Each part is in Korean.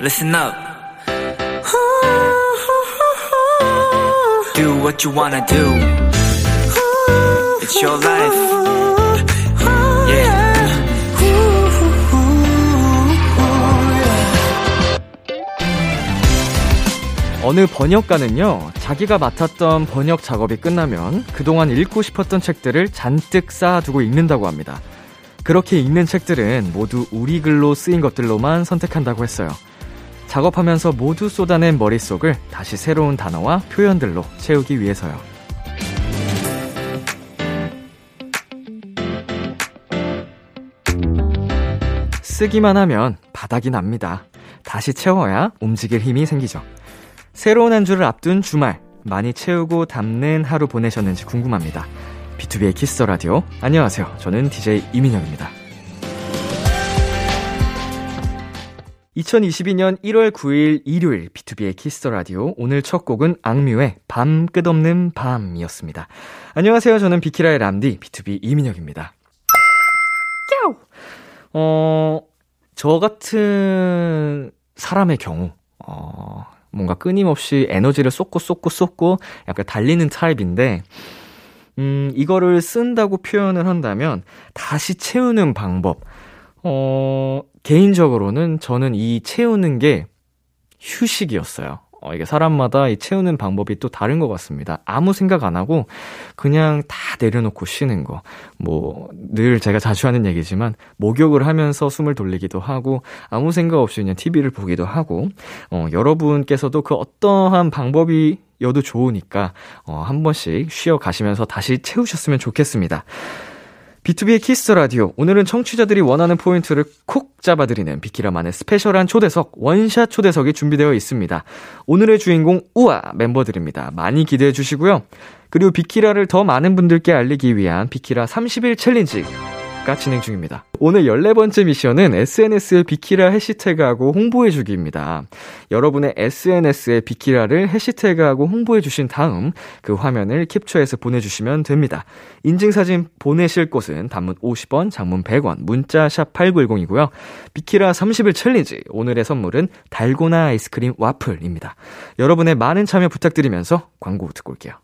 listen up. Do what you wanna do. It's your life. Yeah. 어느 번역가는요, 자기가 맡았던 번역 작업이 끝나면 그동안 읽고 싶었던 책들을 잔뜩 쌓아두고 읽는다고 합니다. 그렇게 읽는 책들은 모두 우리 글로 쓰인 것들로만 선택한다고 했어요. 작업하면서 모두 쏟아낸 머릿속을 다시 새로운 단어와 표현들로 채우기 위해서요. 쓰기만 하면 바닥이 납니다. 다시 채워야 움직일 힘이 생기죠. 새로운 한 주를 앞둔 주말, 많이 채우고 담는 하루 보내셨는지 궁금합니다. BTOB의 키스 더 라디오. 안녕하세요. 저는 DJ 이민혁입니다. 2022년 1월 9일 일요일 BTOB의 키스 더 라디오. 오늘 첫 곡은 악뮤의 밤 끝없는 밤이었습니다. 안녕하세요. 저는 비키라의 람디 BTOB 이민혁입니다. 어, 저 같은 사람의 경우, 어, 뭔가 끊임없이 에너지를 쏟고 쏟고 쏟고 약간 달리는 타입인데, 음, 이거를 쓴다고 표현을 한다면 다시 채우는 방법. 어, 개인적으로는 저는 이 채우는 게 휴식이었어요. 어, 이게 사람마다 이 채우는 방법이 또 다른 것 같습니다. 아무 생각 안 하고 그냥 다 내려놓고 쉬는 거. 뭐, 늘 제가 자주 하는 얘기지만, 목욕을 하면서 숨을 돌리기도 하고, 아무 생각 없이 그냥 TV를 보기도 하고, 어, 여러분께서도 그 어떠한 방법이여도 좋으니까, 어, 한 번씩 쉬어 가시면서 다시 채우셨으면 좋겠습니다. BTOB의 키스 더 라디오. 오늘은 청취자들이 원하는 포인트를 콕 잡아드리는 비키라만의 스페셜한 초대석, 원샷 초대석이 준비되어 있습니다. 오늘의 주인공 우아 멤버들입니다. 많이 기대해 주시고요. 그리고 비키라를 더 많은 분들께 알리기 위한 비키라 30일 챌린지가 진행 중입니다. 오늘 14번째 미션은 SNS에 비키라 해시태그하고 홍보해주기입니다. 여러분의 SNS에 비키라를 해시태그하고 홍보해주신 다음 그 화면을 캡처해서 보내주시면 됩니다. 인증사진 보내실 곳은 단문 50원, 장문 100원, 문자 샵 8910이고요. 비키라 30일 챌린지, 오늘의 선물은 달고나 아이스크림 와플입니다. 여러분의 많은 참여 부탁드리면서 광고 듣고 올게요.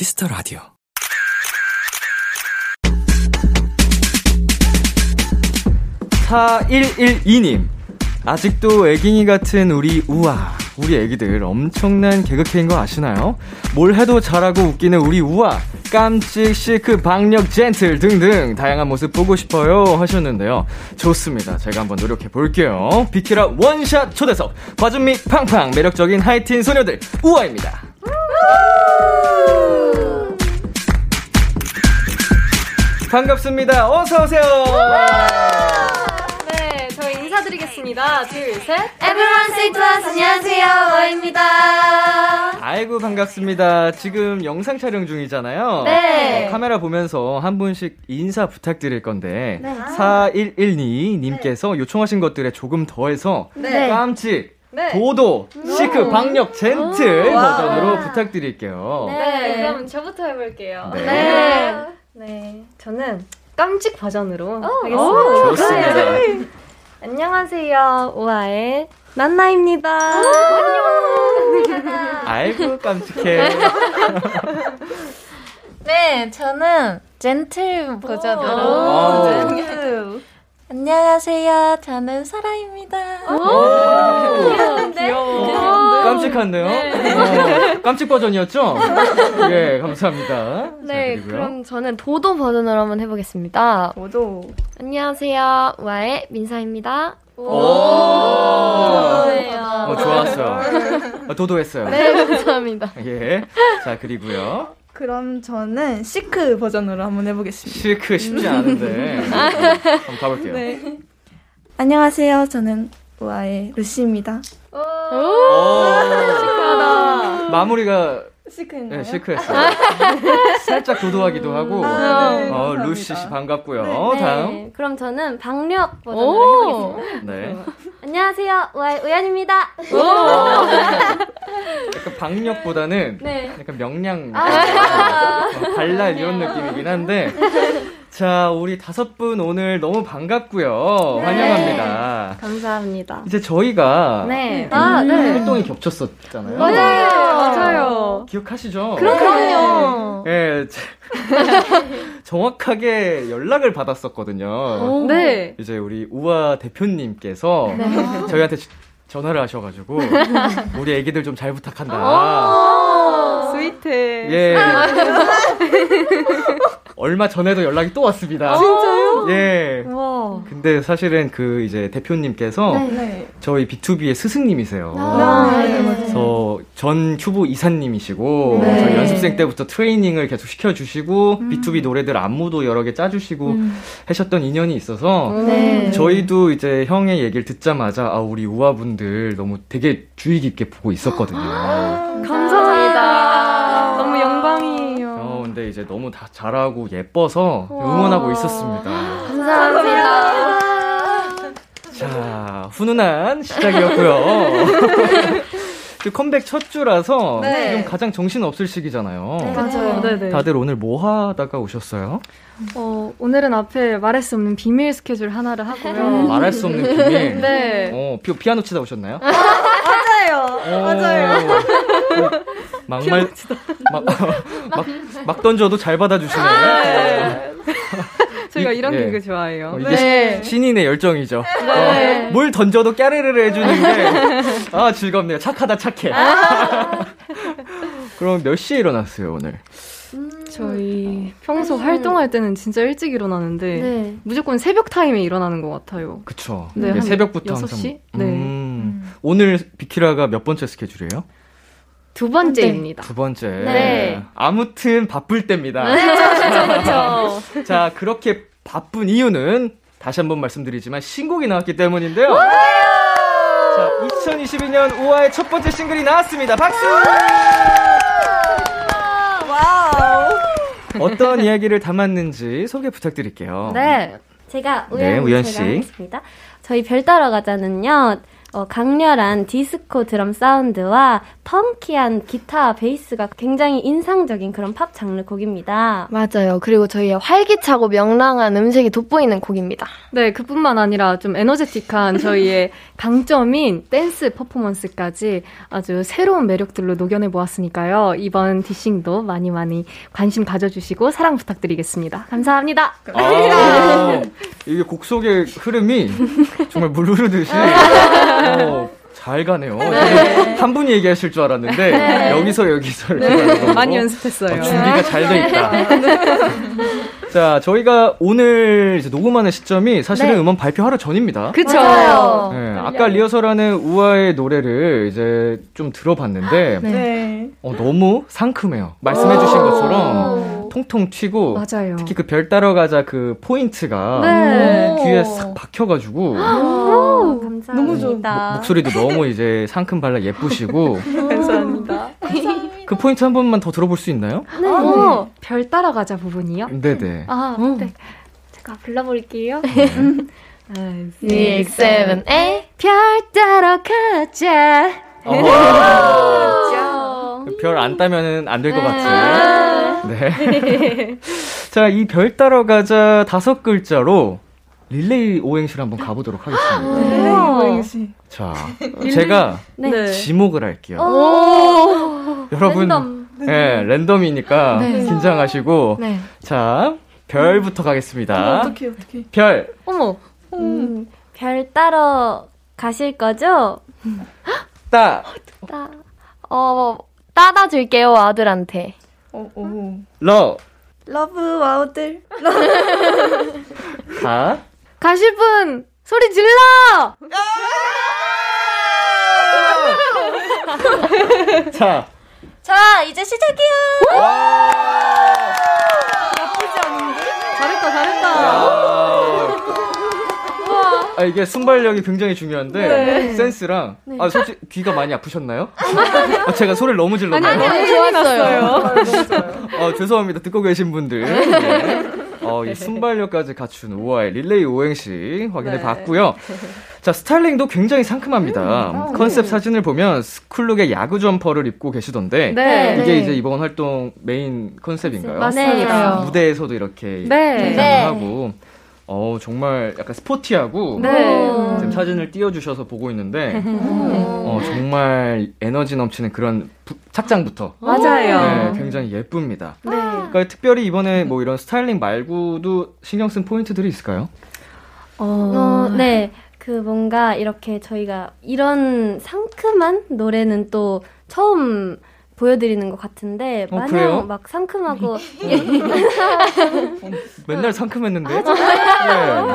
키스 더 라디오. (4112님) 아직도 애기 같은 우리 우아 우리 애기들 엄청난 개그캐인 거 아시나요? 뭘 해도 잘하고 웃기는 우리 우아 깜찍 시크 박력 젠틀 등등 다양한 모습 보고 싶어요 하셨는데요. 좋습니다. 제가 한번 노력해 볼게요. 비키라 원샷 초대석. 과즙미 팡팡 매력적인 하이틴 소녀들 우아입니다 반갑습니다. 어서 오세요. 네, 저희 인사드리겠습니다. 둘, 셋. Everyone say to us, 안녕하세요. 와입니다. 아이고, 반갑습니다. 지금 영상 촬영 중이잖아요. 네. 어, 카메라 보면서 한 분씩 인사 부탁드릴 건데, 네. 4112님께서 네. 요청하신 것들에 조금 더해서, 네. 깜찍, 네. 도도, 시크, 음. 박력, 젠틀 버전으로 부탁드릴게요. 네. 네, 그럼 저부터 해볼게요. 네. 네. 네, 저는 깜찍 버전으로 오, 하겠습니다. 오, 좋습니다. 네. 안녕하세요, 우아의 난나입니다. 안녕. 아이고 깜찍해. 네, 저는 젠틀 버전으로. 안녕하세요. 저는 사라입니다. 귀여워. 깜찍한데요? 네. 어, 깜찍 버전이었죠? 예, 감사합니다. 네, 그럼 저는 도도 버전으로 한번 해보겠습니다. 도도. 안녕하세요. 와의 민사입니다. 오. 오. 오. 어, 좋았어. 아, 도도했어요. 네, 감사합니다. 예. 자, 그리고요. 그럼 저는 시크 버전으로 한번 해보겠습니다. 실크 쉽지 않은데. 한번 가볼게요. 네. 안녕하세요. 저는 우아의 루시입니다. 오, 마무리가 시크인가요? 네, 시크했어요. 살짝 도도하기도 하고. 아, 네, 어, 감사합니다. 루시 씨 반갑고요. 네. 다음. 그럼 저는 박력 버전으로 해보겠습니다. 네. 안녕하세요, 우아의 우연입니다. 약간 박력보다는 네. 약간 명량, 어, 발랄 이런 느낌이긴 한데. 자, 우리 다섯 분 오늘 너무 반갑고요. 환영합니다. 감사합니다. 이제 저희가 네. 아, 네. 활동이 겹쳤었잖아요. 맞아요. 맞아요. 기억하시죠? 그럼요. 예, 제- 정확하게 연락을 받았었거든요. 네. 이제 우리 우아 대표님께서 저희한테 지- 전화를 하셔가지고 우리 애기들 좀 잘 부탁한다. 스위트. 예. 얼마 전에도 연락이 또 왔습니다. 진짜요? 예. 와. 근데 사실은 그 이제 대표님께서 네. 저희 B2B의 스승님이세요. 아, 네, 맞아요. 그래서 전 큐브 이사님이시고 네. 저희 연습생 때부터 트레이닝을 계속 시켜주시고 B2B 노래들 안무도 여러 개 짜주시고 하셨던 인연이 있어서 네. 저희도 이제 형의 얘기를 듣자마자 아 우리 우아분들 너무 되게 주의 깊게 보고 있었거든요. 감 근데 이제 너무 다 잘하고 예뻐서 응원하고 있었습니다. 감사합니다. 자 훈훈한 시작이었고요. 그 컴백 첫 주라서 네. 지금 가장 정신 없을 시기잖아요. 맞아요. 네네. 다들 오늘 뭐 하다가 오셨어요? 어, 오늘은 앞에 말할 수 없는 비밀 스케줄 하나를 하고요. 말할 수 없는 비밀. 네. 어, 피, 피아노 치다 오셨나요? 맞아요. 맞아요. 어, 막말 막, 막, 막 던져도 잘 받아주시네. 요 저희가 이- 이런 예. 개그 좋아해요. 어, 이게 네. 시- 신인의 열정이죠. 네. 어, 뭘 던져도 까르르르 해주는 게, 아, 즐겁네요. 착하다, 착해. 그럼 몇 시에 일어났어요, 오늘? 저희 평소 활동할 때는 진짜 일찍 일어나는데 네. 무조건 새벽 타임에 일어나는 것 같아요. 그쵸. 네, 한 새벽부터 여섯 항상. 시? 네. 음, 오늘 비키라가 몇 번째 스케줄이에요? 두 번째입니다. 두 번째. 네. 아무튼 바쁠 때입니다. 그렇죠. 자, 그렇게 바쁜 이유는 다시 한번 말씀드리지만 신곡이 나왔기 때문인데요. 자, 2022년 우아의 첫 번째 싱글이 나왔습니다. 박수! wow. 어떤 이야기를 담았는지 소개 부탁드릴게요. 네. 제가 우연, 네, 우연 씨. 하겠습니다. 저희 별 따러 가자는요. 어, 강렬한 디스코 드럼 사운드와 펑키한 기타 베이스가 굉장히 인상적인 그런 팝 장르 곡입니다. 맞아요. 그리고 저희의 활기차고 명랑한 음색이 돋보이는 곡입니다. 네, 그뿐만 아니라 좀 에너제틱한 저희의 강점인 댄스 퍼포먼스까지 아주 새로운 매력들로 녹여내 보았으니까요. 이번 디싱도 많이 많이 관심 가져주시고 사랑 부탁드리겠습니다. 감사합니다. 아, 이게 곡 속의 흐름이 정말 물 흐르듯이 어, 잘 가네요. 저는 한 분이 얘기하실 줄 알았는데 여기서 여기서 이렇게. 네. 많이 연습했어요. 어, 준비가 잘 돼 있다. 자, 저희가 오늘 이제 녹음하는 시점이 사실은 음원 발표 하루 전입니다. 네, 아까 리허설하는 우아의 노래를 이제 좀 들어봤는데 네. 어, 너무 상큼해요. 말씀해주신 것처럼 통통 튀고 맞아요. 특히 그 별 따러 가자 그 포인트가 네. 귀에 싹 박혀가지고 오, 감사합니다. 너무 좋- 목- 목소리도 너무 이제 상큼 발랄 예쁘시고 감사합니다. 그 포인트 한 번만 더 들어볼 수 있나요? 네. 어, 별 따라가자 부분이요? 네네. 아, 네. 제가 불러볼게요. 아, 6, 7, 8. 별 따라가자. 별안 따면은 안 될것 같은. 네. 자, 이 별 따러 가자 다섯 글자로 릴레이 오행시를 한번 가보도록 하겠습니다. 네, 고행시. 자, 제가 네. 지목을 할게요. 오, 여러분, 랜덤. 네, 랜덤이니까 네. 긴장하시고. 네. 자, 별부터 가겠습니다. 어떻게 어떻게? 별, 어머. 음, 별 따러 가실 거죠? 따, 따, 어, 따다 줄게요, 와우들한테. 어, 오. 러, love 와우들. 가, 가실 분 소리 질러! 자, 자, 이제 시작이야! 잘했다, 잘했다. 아, 이게 순발력이 굉장히 중요한데 네. 센스랑 아 솔직히 귀가 많이 아프셨나요? 아, 제가 소리를 너무 질렀나요? 너무 좋았어요. 어, 죄송합니다. 듣고 계신 분들. 네. 어, 이 순발력까지 갖춘 우아의 릴레이 오행시 확인해 네. 봤고요. 자, 스타일링도 굉장히 상큼합니다. 컨셉 사진을 보면 school look의 야구 점퍼를 입고 계시던데 네. 이게 네. 이제 이번 활동 메인 컨셉인가요? 맞습니다. 무대에서도 이렇게 네. 등장을 네. 하고 어, 정말 약간 sporty하고 네. 지금 사진을 띄워주셔서 보고 있는데 어, 정말 에너지 넘치는 그런 부- 착장부터 맞아요. 네, 굉장히 예쁩니다. 네. 그러니까 특별히 이번에 뭐 이런 스타일링 말고도 신경 쓴 포인트들이 있을까요? 어, 네. 그 뭔가 이렇게 저희가 이런 상큼한 노래는 또 처음 보여드리는 것 같은데 어, 마냥 그래요? 막 상큼하고 맨날 상큼했는데. 네. 감사합니다.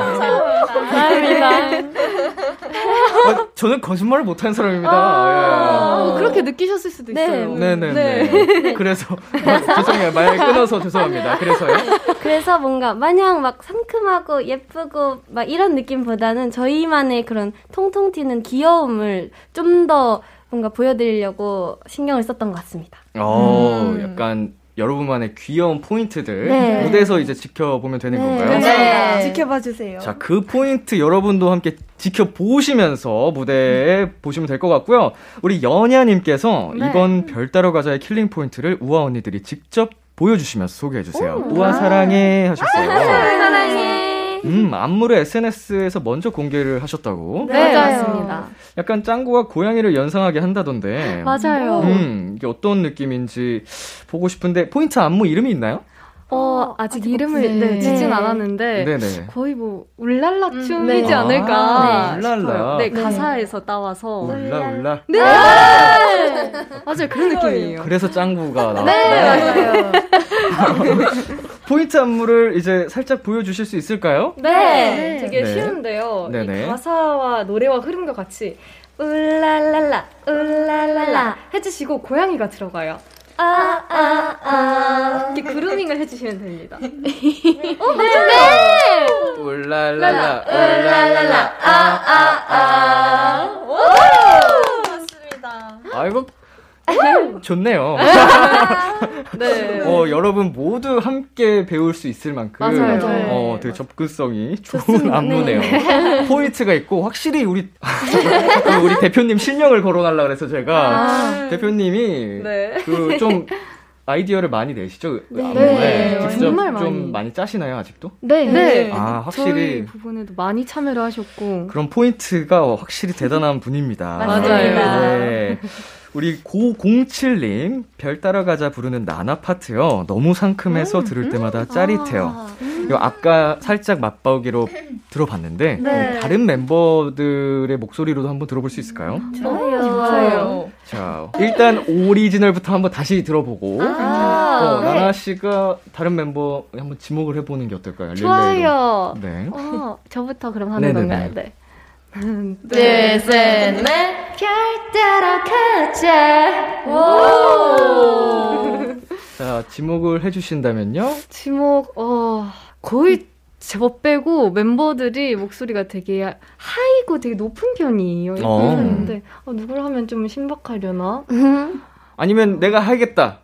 어, 저는 거짓말을 못하는 사람입니다. 어, 그렇게 느끼셨을 수도 네. 있어요. 예. 네네 네. 그래서 어, 죄송해요. 말 끊어서 죄송합니다. 그래서요. 그래서 뭔가 마냥 막 상큼하고 예쁘고 막 이런 느낌보다는 저희만의 그런 통통 튀는 귀여움을 좀더 뭔가 보여드리려고 신경을 썼던 것 같습니다. 어, 약간 여러분만의 귀여운 포인트들 네. 무대에서 이제 지켜보면 되는 네. 건가요? 네. 지켜봐 주세요. 자, 그 포인트 여러분도 함께 지켜보시면서 무대에 보시면 될 것 같고요. 우리 연야님께서 네. 이번 별 따러 가자의 killing point를 우아 언니들이 직접 보여주시면서 소개해 주세요. 우아 사랑해 하셨어요. 사랑해. 음, 안무를 SNS에서 먼저 공개를 하셨다고. 네, 맞아요. 맞습니다. 약간 짱구가 고양이를 연상하게 한다던데. 맞아요. 음, 이게 어떤 느낌인지 보고 싶은데 포인트 안무 이름이 있나요? 어, 아직 이름을 없- 네, 네. 짓진 네. 않았는데 네네. 거의 뭐 울랄라 네. 춤이지 아, 않을까 울랄라. 싶어요. 네, 네. 가사에서 따와서 울라 울라. 네. 맞아요. 그런 느낌이에요. 그래서 짱구가. 네, 맞아요. 포인트 안무를 이제 살짝 보여주실 수 있을까요? 네, 되게 네. 쉬운데요. 네네. 이 가사와 노래와 흐름과 같이 울랄랄라 울랄랄라 해주시고 고양이가 들어가요. 아, 아, 아. 이렇게 그루밍을 해주시면 됩니다. 울랄랄라 울랄랄라 아 아아 맞습니다. 아이고 좋네요. 네. 어, 여러분 모두 함께 배울 수 있을 만큼 맞아요. 어, 되게 접근성이 좋은. 안무네요. 포인트가 있고 확실히 우리 그 우리 대표님 실명을 거론하려 그래서 제가 대표님이 네. 그좀 아이디어를 많이 내시죠? 그 안무에 네. 직접 정말 좀 많이. 많이 짜시나요 아직도? 네. 네. 아 저희 확실히 부분에도 많이 참여를 하셨고. 그런 포인트가 확실히 대단한 분입니다. 맞아요. 네. 우리 고공칠님 별 따라 가자 부르는 나나 파트요. 너무 상큼해서 들을 때마다 짜릿해요. 이거 아까 살짝 맛보기로 들어봤는데 네. 다른 멤버들의 목소리로도 한번 들어볼 수 있을까요? 좋아요. 좋아요. 자 일단 오리지널부터 한번 다시 들어보고 어, 나나 씨가 다른 member 한번 지목을 해보는 게 어떨까요? 릴레이로. 좋아요. 네. 어, 저부터 그럼 하는. 건가요? 네. 둘, 셋, 넷. 별 따라 가자. 오. 자 지목을 해주신다면요. 지목, 어, 거의 제법 빼고 멤버들이 목소리가 되게 하이고 되게 높은 편이에요. 어. 편인데, 어, 누굴 하면 좀 신박하려나? 아니면 내가 하겠다.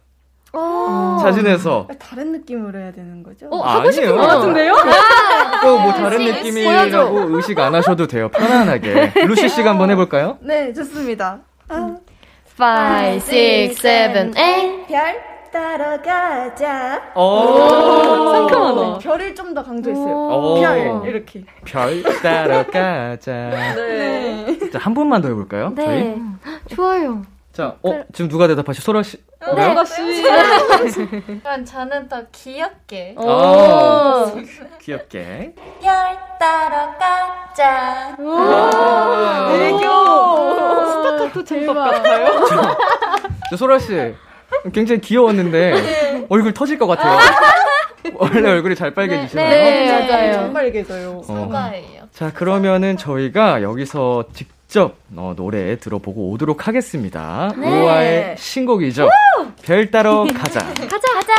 어. 자진해서 다른 느낌으로 해야 되는 거죠? 어, 하고 싶은 아니에요. 것 같은데요? 또뭐 다른 느낌이라고 의식 안 하셔도 돼요. 편안하게. 루시 씨가 한번 해볼까요? 네, 좋습니다. 아, 5, 6, 7, 8. 별 따러 가자. 오, 상큼하다. 별을 좀 더 강조했어요. 오. 별 이렇게. 별 따러 가자. 네. 자, 한 번만 더 해볼까요? 네. 저희? 좋아요. 자, 어, 지금 누가 대답하시? 소라 씨? 네. 씨. 그럼 저는 더 귀엽게. 아, 귀엽게. 별 따라 가자. 애교. 스타카토 제법 같아요. 저 소라 씨, 굉장히 귀여웠는데 얼굴 터질 것 같아요. 원래 얼굴이 잘 빨개지시나요? 네, 맞아요. 정말 개져요. 어. 사과예요. 자, 그러면은 저희가 여기서 직접 직접 어, 노래 들어보고 오도록 하겠습니다. 네. 우아의 신곡이죠. 별 따러 가자. 가자 가자.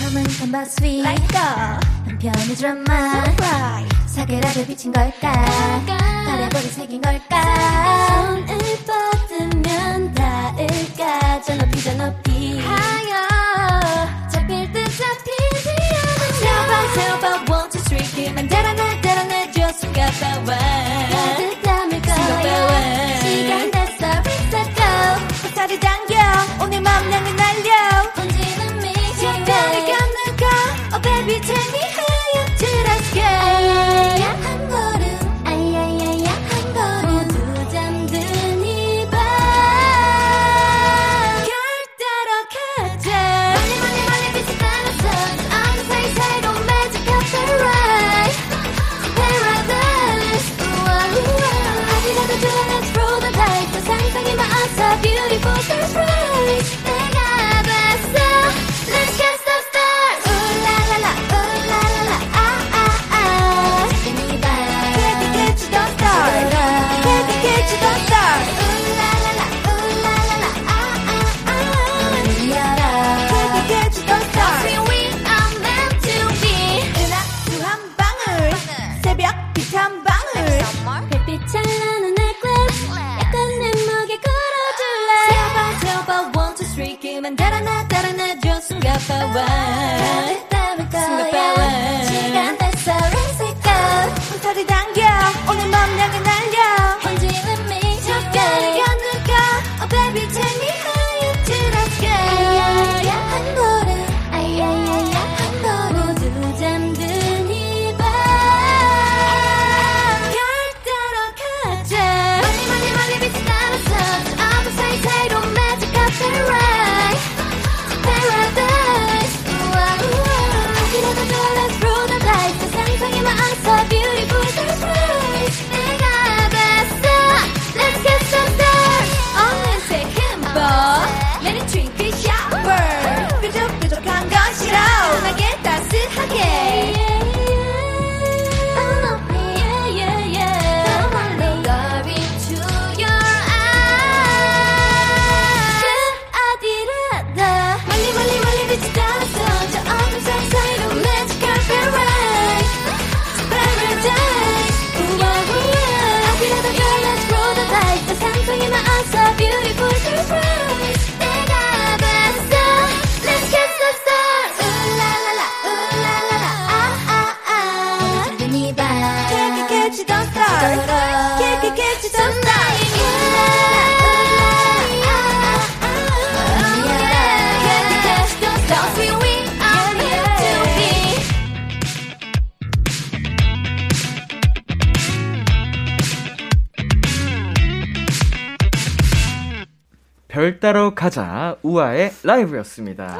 Come on, come back, sweet. 한편의 드라마. 사계락에 비친 걸까? 바래보리 새긴 걸까? 손을 뻗으면 닿을까? 저 높이 저 높이 그만 달아나 달아나줘 숨가봐 와 별 따러 가자. 우아의 라이브였습니다.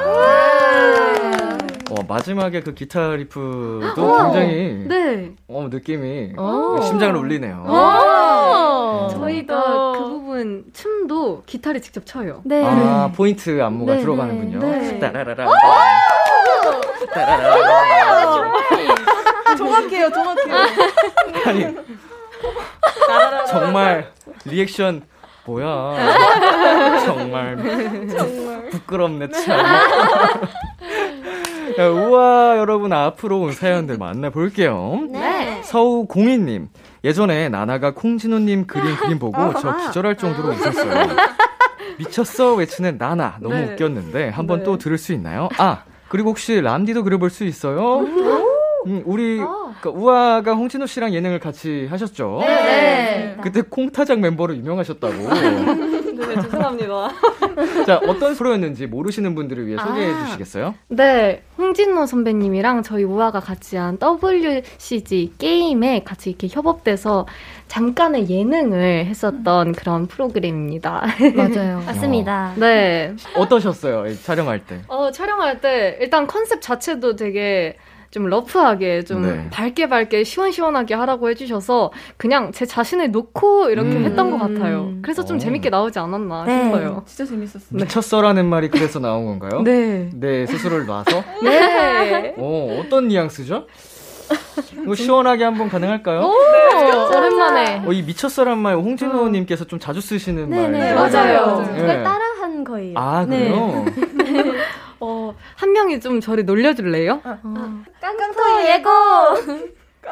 어, 마지막에 그 기타 리프도 굉장히 네. 어, 느낌이 오. 심장을 울리네요. 오. 저희가 그 부분 춤도 기타를 직접 쳐요. 네. 아, 포인트 안무가 네, 들어가는군요. 네. 따라라라. 따라라라. 정확해요, 정확해요. 아니, 정말 리액션 뭐야? 정말 부끄럽네 참. 자, 우와 여러분 앞으로 온 사연들 만나볼게요. 네. 서우 공인님 예전에 나나가 콩진호님 그린 그림 보고 저 기절할 정도로 웃었어요. 미쳤어 외치는 나나 너무 네. 웃겼는데 한번 네. 또 들을 수 있나요? 아 그리고 혹시 람디도 그려볼 수 있어요? 음, 우리 그 우아가 홍진호 씨랑 예능을 같이 하셨죠? 네. 그때 콩타장 멤버로 유명하셨다고. 네, 죄송합니다. 자, 어떤 프로였는지 모르시는 분들을 위해 소개해 아. 주시겠어요? 네, 홍진호 선배님이랑 저희 우아가 같이 한 WCG 게임에 같이 이렇게 협업돼서 잠깐의 예능을 했었던 그런 프로그램입니다. 맞아요. 맞습니다. 네. 어떠셨어요? 이 촬영할 때? 어, 촬영할 때 일단 컨셉 자체도 되게 좀 러프하게 좀 네. 밝게 밝게 시원시원하게 하라고 해주셔서 그냥 제 자신을 놓고 이렇게 음. 했던 것 같아요. 그래서 좀 어. 재밌게 나오지 않았나 네. 싶어요. 진짜 재밌었어요. 미쳤어라는 말이 그래서 나온 건가요? 네. 네, 스스로를 놔서? 네. 어, 어떤 뉘앙스죠? 이거 시원하게 한번 가능할까요? 오랜만에. 어, 이 미쳤어란 말 홍진호님께서 좀 자주 쓰시는 네네, 말. 맞아요. 네. 그걸 따라한 거예요. 아, 그래요? 어, 한 명이 좀 저를 놀려줄래요? 깡통 예고!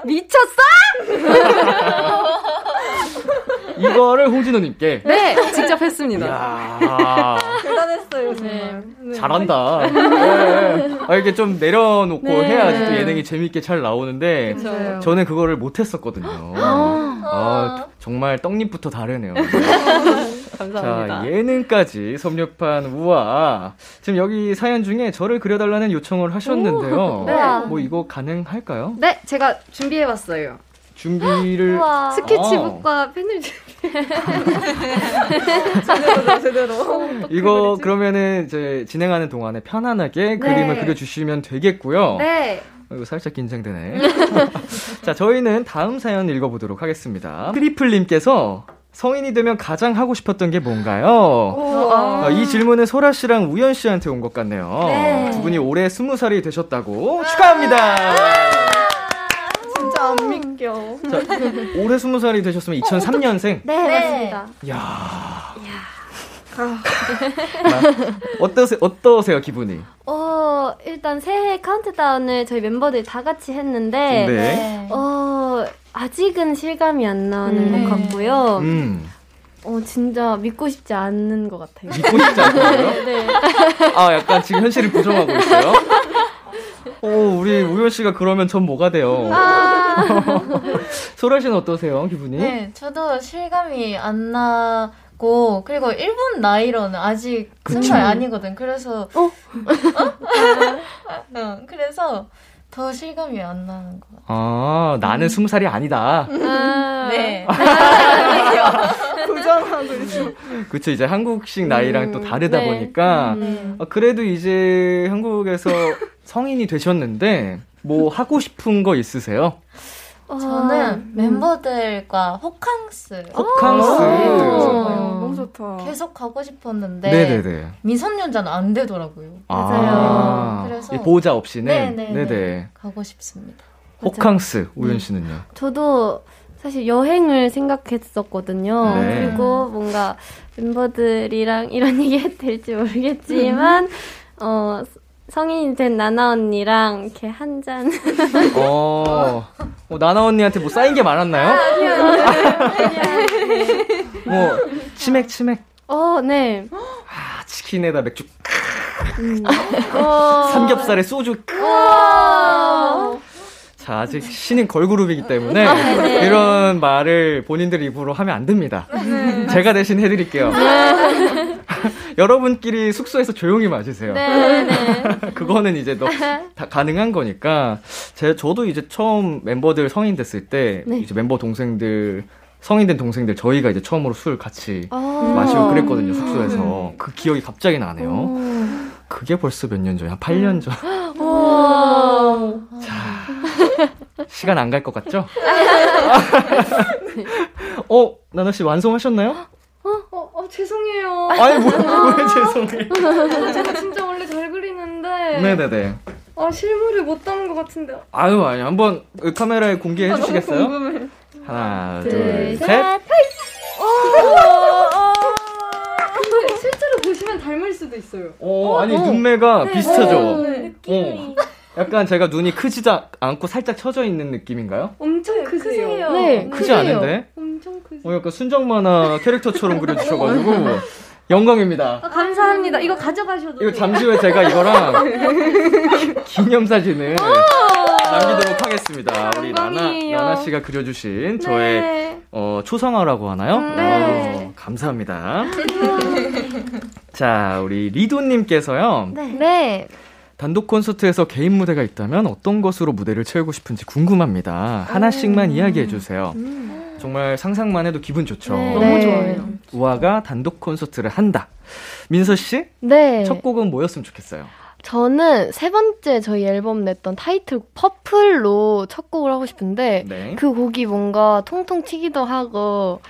미쳤어? 이거를 홍진호님께. 네, 직접 했습니다. 대단했어요, 정말. 네. 잘한다. 네. 아, 이렇게 좀 내려놓고 네. 해야지 또 예능이 재밌게 잘 나오는데, 그쵸. 저는 그거를 못했었거든요. 아, 정말 떡잎부터 다르네요. 네. 감사합니다. 자, 예능까지 섭렵한 우아. 지금 여기 사연 중에 저를 그려달라는 요청을 하셨는데요. 네. 뭐 이거 가능할까요? 네, 제가 준비해봤어요. 준비를. 우와. 스케치북과 펜을 준 제대로, 제대로. 이거 그러면은 이제 진행하는 동안에 편안하게 그림을 그려주시면 되겠고요. 네. 이거 살짝 긴장되네. 자, 저희는 다음 사연 읽어보도록 하겠습니다. 트리플님께서 성인이 되면 가장 하고 싶었던 게 뭔가요? 어, 이 질문은 소라 씨랑 우연 씨한테 온 것 같네요. 네. 두 분이 올해 스무 살이 되셨다고 축하합니다. 진짜 안 믿겨. 자, 올해 스무 살이 되셨으면 2003년생. 네, 맞습니다. 야. 어떠세요? 어떠세요 기분이? 어, 일단 새해 카운트다운을 저희 멤버들 다 같이 했는데, 네. 어, 아직은 실감이 안 나는 것 같고요. 음. 어, 진짜 믿고 싶지 않는 것 같아요. 믿고 싶지 않아요? 네. 아, 약간 지금 현실을 부정하고 있어요. 오, 우리 우현 씨가 그러면 전 뭐가 돼요? 소라 씨는 어떠세요, 기분이? 네, 저도 실감이 안 나 고 그리고 일본 나이로는 아직. 스무 살 아니거든. 그래서 어? 응, 그래서 더 실감이 안 나는 것 같아요. 아, 나는 스무 살이 아니다. 네. 부정하고 있어. 그쵸, 이제 한국식 나이랑 또 다르다 네. 보니까. 네. 아, 그래도 이제 한국에서 성인이 되셨는데, 뭐 하고 싶은 거 있으세요? 어, 저는 멤버들과 호캉스 호캉스. 어. 너무 좋다. 계속 가고 싶었는데 네네네. 미성년자는 안 되더라고요. 아, 그래서- 이 보호자 없이는? 네네네. 네네. 가고 싶습니다. 호캉스, 우현 씨는요? 저도 사실 여행을 생각했었거든요. 네. 그리고 뭔가 멤버들이랑 이런 얘기 해도 될지 모르겠지만, 어, 성인이 된 나나 언니랑 이렇게 한 잔. 어, 어, 나나 언니한테 뭐 쌓인 게 많았나요? 뭐, 치맥, 치맥. 어, 네. 아, 치킨에다 맥주. 어, 삼겹살에 소주. 자, 아직 신인 걸그룹이기 때문에 이런 말을 본인들 입으로 하면 안 됩니다. 제가 대신 해드릴게요. 여러분끼리 숙소에서 조용히 마시세요. 네, 네. 그거는 이제 너 다 가능한 거니까 제 저도 이제 처음 멤버들 성인 됐을 때 네. 이제 멤버 동생들 성인 된 동생들 저희가 이제 처음으로 술 같이 어. 마시고 그랬거든요 숙소에서 그 기억이 갑자기 나네요. 그게 벌써 몇 년 전이야? 한 8년 전. 오. 시간 안 갈 것 같죠? 어, 나나 씨 완성하셨나요? 어, 어, 죄송해요. 아니, 뭐, 왜 죄송해. 제가 진짜 원래 잘 그리는데. 네네네. 아, 실물을 못 담은 것 같은데. 아유, 아니, 한번 카메라에 공개해 주시겠어요? 궁금해. 하나, 둘, 둘, 셋. 셋. 근데 실제로 보시면 닮을 수도 있어요. 어, 아니, 눈매가 비슷하죠? 네. 어. 약간 제가 눈이 크지도 않고 살짝 처져 있는 느낌인가요? 엄청 크세요. 네. 크지 않은데? 엄청 크세요. 어, 약간 순정 만화 캐릭터처럼 그려주셔가지고 영광입니다. 아, 감사합니다. 이거 가져가셔도 이거 돼요. 잠시 후에 제가 이거랑 기념사진을 남기도록 하겠습니다. 우리 나나. 나나 씨가 그려주신 저의 네. 어, 초상화라고 하나요? 네. 어, 감사합니다. 자, 우리 리도님께서요. 네. 단독 콘서트에서 개인 무대가 있다면 어떤 것으로 무대를 채우고 싶은지 궁금합니다. 하나씩만 이야기해 주세요. 정말 상상만 해도 기분 좋죠. 네. 너무 네. 좋아요. 우아가 단독 콘서트를 한다. 민서 씨, 네. 첫 곡은 뭐였으면 좋겠어요? 저는 세 번째 저희 앨범 냈던 타이틀 퍼플로 첫 곡을 하고 싶은데 네. 그 곡이 뭔가 통통 튀기도 하고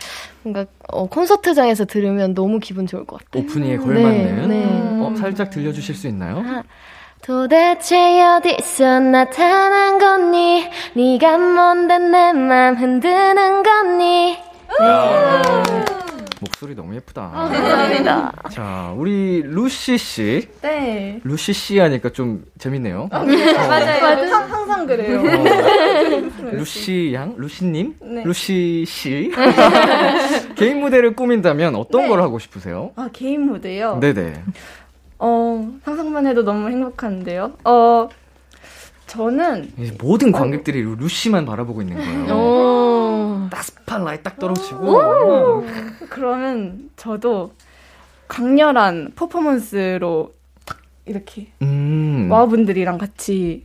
뭔가 어, 콘서트장에서 들으면 너무 기분 좋을 것 같아요. 오프닝에 걸맞는. 네, 네. 어, 살짝 들려주실 수 있나요? 도대체 어디서 나타난 거니? 네가 뭔데 내 맘 흔드는 거니? 목소리 너무 예쁘다. 감사합니다. 자, 우리 루시 씨. 네. 루시 씨 하니까 좀 재밌네요. 맞아요. 항- 항상 그래요. 어, 루시 양? 루시님? 네. 루시 씨? 개인 무대를 꾸민다면 어떤 네. 걸 하고 싶으세요? 아, 개인 무대요? 네네. 어, 상상만 해도 너무 행복한데요. 어, 저는 이 모든 관객들이 루- 루시만 바라보고 있는 거예요. 오. 딱 spotlight 딱 떨어지고. 그러면 저도 강렬한 퍼포먼스로 딱 이렇게 음. 와분들이랑 같이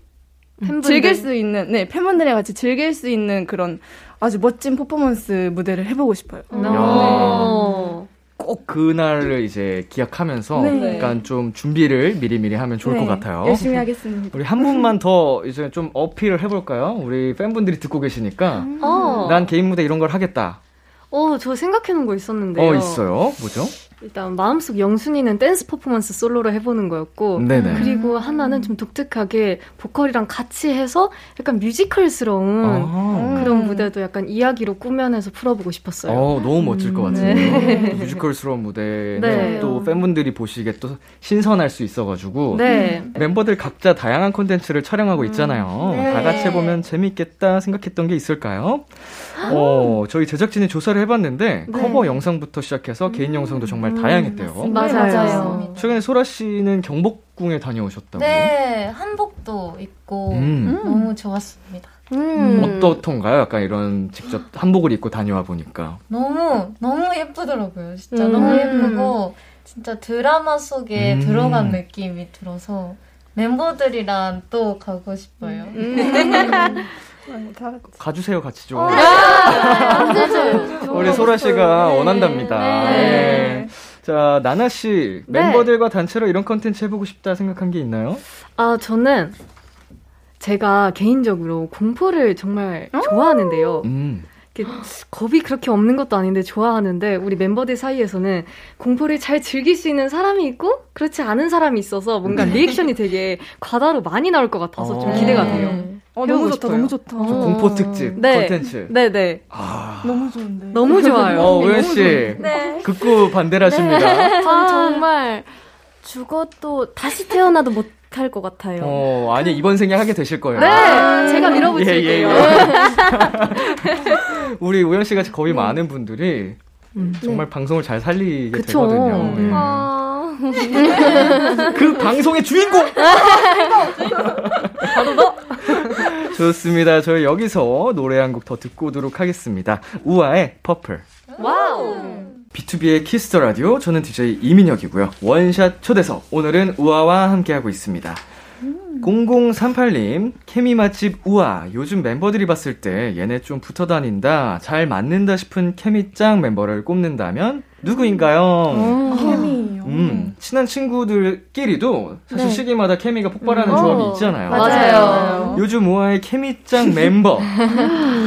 팬분들. 즐길 수 있는 네 팬분들이랑 같이 즐길 수 있는 그런 아주 멋진 퍼포먼스 무대를 해보고 싶어요. 어. 꼭 그날을 이제 기약하면서 네. 약간 좀 준비를 미리미리 하면 좋을 네, 것 같아요. 열심히 하겠습니다. 우리 한 분만 더 이제 좀 어필을 해볼까요? 우리 팬분들이 듣고 계시니까. 어. 난 개인 무대 이런 걸 하겠다. 어, 저 생각해 놓은 거 있었는데요. 어, 있어요. 뭐죠? 일단 마음속 영순이는 댄스 퍼포먼스 솔로로 해보는 거였고 네네. 그리고 하나는 좀 독특하게 보컬이랑 같이 해서 약간 뮤지컬스러운 아. 그런 무대도 약간 이야기로 꾸며내서 풀어보고 싶었어요. 어, 너무 멋질 것 같은데요. 네. 뮤지컬스러운 무대는 네. 또 팬분들이 보시기에 또 신선할 수 있어가지고 네. 멤버들 각자 다양한 콘텐츠를 촬영하고 있잖아요. 네. 다 같이 해보면 재밌겠다 생각했던 게 있을까요? 어, 저희 제작진이 조사를 해봤는데 네. 커버 영상부터 시작해서 개인 영상도 정말 다양했대요. 맞아요. 맞아요. 최근에 소라 씨는 경복궁에 다녀오셨다고. 네, 한복도 입고 음. 너무 좋았습니다. 음. 어떻던가요? 약간 이런 직접 한복을 입고 다녀와 보니까. 너무 너무 예쁘더라고요. 진짜 음. 너무 예쁘고 진짜 드라마 속에 음. 들어간 느낌이 들어서 멤버들이랑 또 가고 싶어요. 네, 다 같이. 가주세요, 같이 좀. 맞아요. 우리 소라 씨가 네. 원한답니다. 네. 네. 자, 나나 씨, 네. 멤버들과 단체로 이런 컨텐츠 해보고 싶다 생각한 게 있나요? 아, 저는 제가 개인적으로 공포를 정말 좋아하는데요. 음. 이렇게 겁이 그렇게 없는 것도 아닌데 좋아하는데 우리 멤버들 사이에서는 공포를 잘 즐길 수 있는 사람이 있고 그렇지 않은 사람이 있어서 뭔가 리액션이 되게 과다로 많이 나올 것 같아서 좀 어. 기대가 돼요. 어, 배우고 너무 좋다, 싶어요. 너무 좋다. 저 공포 특집 네. 컨텐츠. 네 네. 아. 너무 좋은데. 너무 좋아요. 어, 우현 씨. 극구 반대를 하십니다. 전 정말 죽어도 다시 태어나도 못 할 것 같아요. 어, 아니, 이번 생에 하게 되실 거예요. 네, 제가 밀어붙일게요. 예, 예, 우리 우현 씨가 거의 많은 분들이 정말 방송을 잘 살리게 그쵸. 되거든요. 음. 예. 아, 그 방송의 주인공! 바로 너! 좋습니다. 저희 여기서 노래 한 곡 더 듣고 오도록 하겠습니다. 우아의 Purple. 와우. B2B의 키스터 라디오. 저는 DJ 이민혁이고요. 원샷 초대석. 오늘은 우아와 함께하고 있습니다. 0038님, 케미 맛집 우아. 요즘 멤버들이 봤을 때 얘네 좀 붙어 다닌다, 잘 맞는다 싶은 케미짱 멤버를 꼽는다면 누구인가요? 케미요. 음, 친한 친구들끼리도 사실 네. 시기마다 케미가 폭발하는 음. 조합이 어, 있잖아요. 맞아요. 요즘 우아의 케미짱 멤버.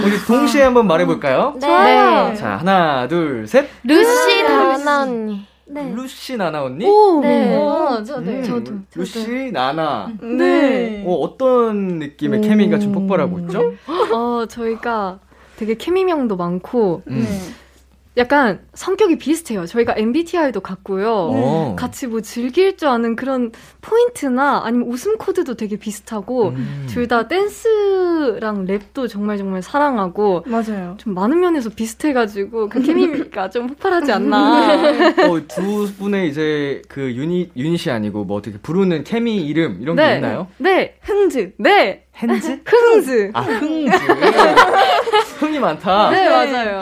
우리 동시에 한번 말해볼까요? 네. 자, 하나, 둘, 셋. 루시 다나 언니. 루시 나나 언니? 오, 네. 어, 저도 음, 저도, 루시 나나. 네. 어, 어떤 느낌의 오. 케미가 좀 폭발하고 있죠? 어, 저희가 되게 케미명도 많고 음. 약간 성격이 비슷해요. 저희가 MBTI도 같고요. 어. 같이 뭐 즐길 줄 아는 그런 포인트나 아니면 웃음 코드도 되게 비슷하고 음. 둘다 댄스랑 랩도 정말 정말 사랑하고 맞아요. 좀 많은 면에서 비슷해가지고 그 케미가 좀 폭발하지 않나. 어, 두 분의 이제 그 유닛, 유닛이 아니고 뭐 어떻게 부르는 케미 이름 이런 게 있나요? 네, 흥즈. 네, 핸즈? 흥즈. 아, 흥즈. 흥이 많다. 네, 맞아요.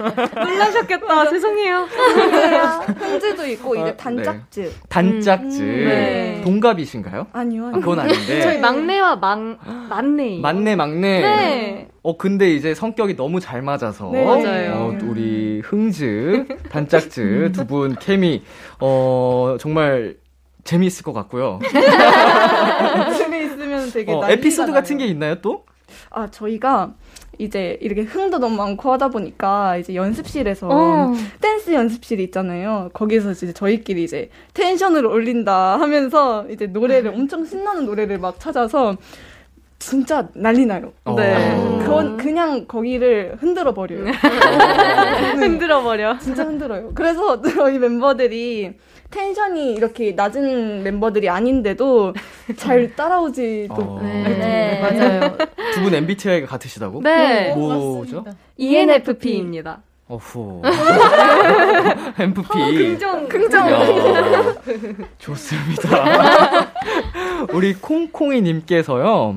놀라셨겠다. 죄송해요. 흥즈도 있고 아, 이제 단짝즈. 단짝즈. 음, 네. 동갑이신가요? 아니요. 아, 아니요. 그건 아닌데. 저희 막내와 막, 막내. 막내 막내. 네. 어 근데 이제 성격이 너무 잘 맞아서 네. 맞아요. 어, 또 우리 흥즈, 단짝즈 두 분 케미, 어, 정말 재미있을 것 같고요. 재미있으면 되게 어, 에피소드 같은. 게 있나요, 또? 아 저희가 이제 이렇게 흥도 너무 많고 하다 보니까 이제 연습실에서 어. 댄스 연습실이 있잖아요. 거기서 이제 저희끼리 이제 텐션을 올린다 하면서 이제 노래를 엄청 신나는 노래를 막 찾아서 진짜 난리 나요. 네. 어. 그건 그냥 거기를 흔들어 버려요. 흔들어 버려. 진짜 흔들어요. 그래서 저희 멤버들이 텐션이 이렇게 낮은 멤버들이 아닌데도 잘 따라오지도 어. 네. 맞아요. 두 분 MBTI가 같으시다고? 네. 뭐죠? ENFP입니다. 어후. MFP. 긍정, 긍정. 야, 좋습니다. 우리 콩콩이님께서요,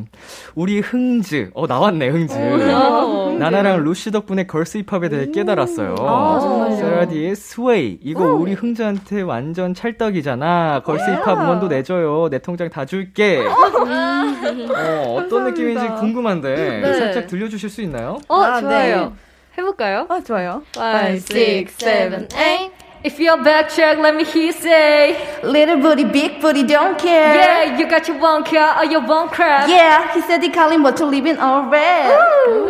우리 흥즈, 어, 나왔네, 흥즈. 어, 나나랑 루시 덕분에 걸스 힙합에 대해 깨달았어요. 아, 정말요? 세라디의 스웨이. 이거 우리 흥즈한테 완전 찰떡이잖아. 걸스 힙합 음원도 내줘요. 내 통장 다 줄게. 어, 어떤 느낌인지 궁금한데, 네. 살짝 들려주실 수 있나요? 어, 아, 좋아요. 네. 해볼까요? 아 좋아요. Five, six, seven, eight. If you're back check, let me hear you say. Little booty, big booty, don't care. Yeah, you got your one car or your one crap. Yeah, he said he calling but to live in all red.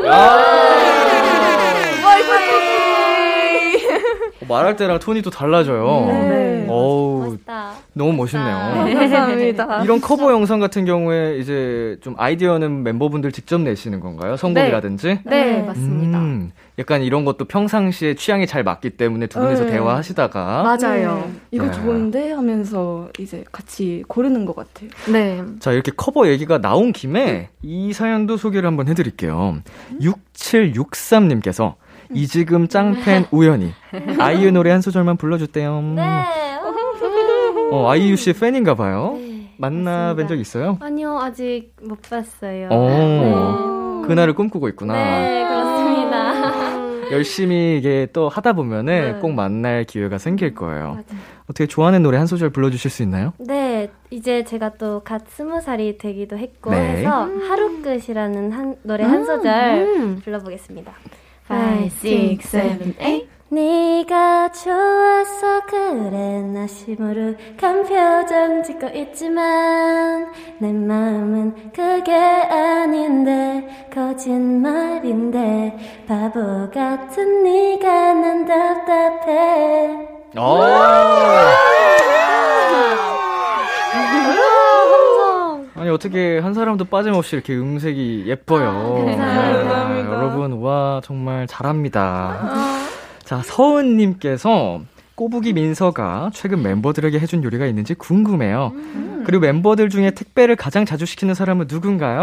어, 말할 때랑 톤이 또 달라져요. 네. 어우, 멋있다. 너무 멋있네요. 감사합니다. 이런 커버 영상 같은 경우에 이제 좀 아이디어는 멤버분들 직접 내시는 건가요? 성곡이라든지? 네, 맞습니다. 음, 약간 이런 것도 평상시에 취향이 잘 맞기 때문에 두 분이서 네. 대화하시다가 맞아요. 이거 네. 좋은데 하면서 이제 같이 고르는 것 같아요. 네. 자, 이렇게 커버 얘기가 나온 김에 이 사연도 소개를 한번 해드릴게요. 6763님께서 이지금 짱팬 우연히 아이유 노래 한 소절만 불러줬대요. 네. 어, 아이유 씨 팬인가 봐요. 네, 만나 뵌 적 있어요? 아니요, 아직 못 봤어요. 어, 그날을 꿈꾸고 있구나. 네, 그렇습니다. 열심히 이게 또 하다 보면은 네. 꼭 만날 기회가 생길 거예요. 맞아요. 어떻게 좋아하는 노래 한 소절 불러주실 수 있나요? 네, 이제 제가 또 갓 스무 살이 되기도 했고 네. 해서 하루 끝이라는 한, 노래 한 소절 불러보겠습니다. Five, six, seven, eight. 네가 좋아서 그래. 나 시무룩한 표정 짓고 있지만 내 마음은 그게 아닌데 거짓말인데. 바보 같은 네가 난 답답해 아니 어떻게 한 사람도 빠짐없이 이렇게 음색이 예뻐요. 감사합니다. 네, 여러분 와 정말 잘합니다. 자 서은님께서 꼬부기 민서가 최근 멤버들에게 해준 요리가 있는지 궁금해요. 그리고 멤버들 중에 택배를 가장 자주 시키는 사람은 누군가요?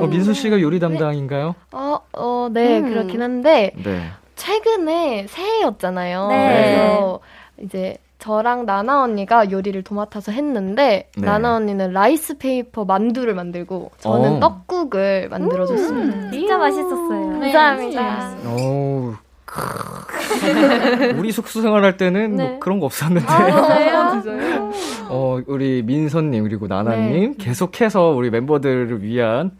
어, 민서 씨가 요리 담당인가요? 어, 어, 네, 음. 그렇긴 한데, 네. 최근에 새해였잖아요. 네. 그래서 이제 저랑 나나 언니가 요리를 도맡아서 했는데, 네. 나나 언니는 라이스 페이퍼 만두를 만들고, 저는 어. 떡국을 만들어줬습니다. 진짜 맛있었어요. 감사합니다. 오. 우리 숙소 생활할 때는 뭐 네. 그런 거 없었는데. 진짜요? 어, 우리 민선님 그리고 나나님 계속해서 우리 멤버들을 위한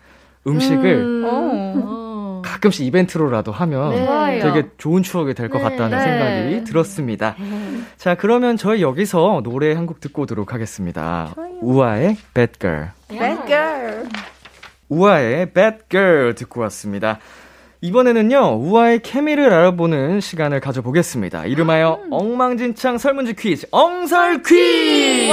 음식을 어. 가끔씩 이벤트로라도 하면 네. 되게 좋은 추억이 될것 네. 같다는 네. 생각이 들었습니다. 자, 그러면 저희 여기서 노래 한 곡 듣고 오도록 하겠습니다. 우아의 Bad Girl. Bad girl. 우아의 Bad Girl 듣고 왔습니다. 이번에는요, 우아의 케미를 알아보는 시간을 가져보겠습니다. 이름하여 엉망진창 설문지 퀴즈, 엉설 퀴즈!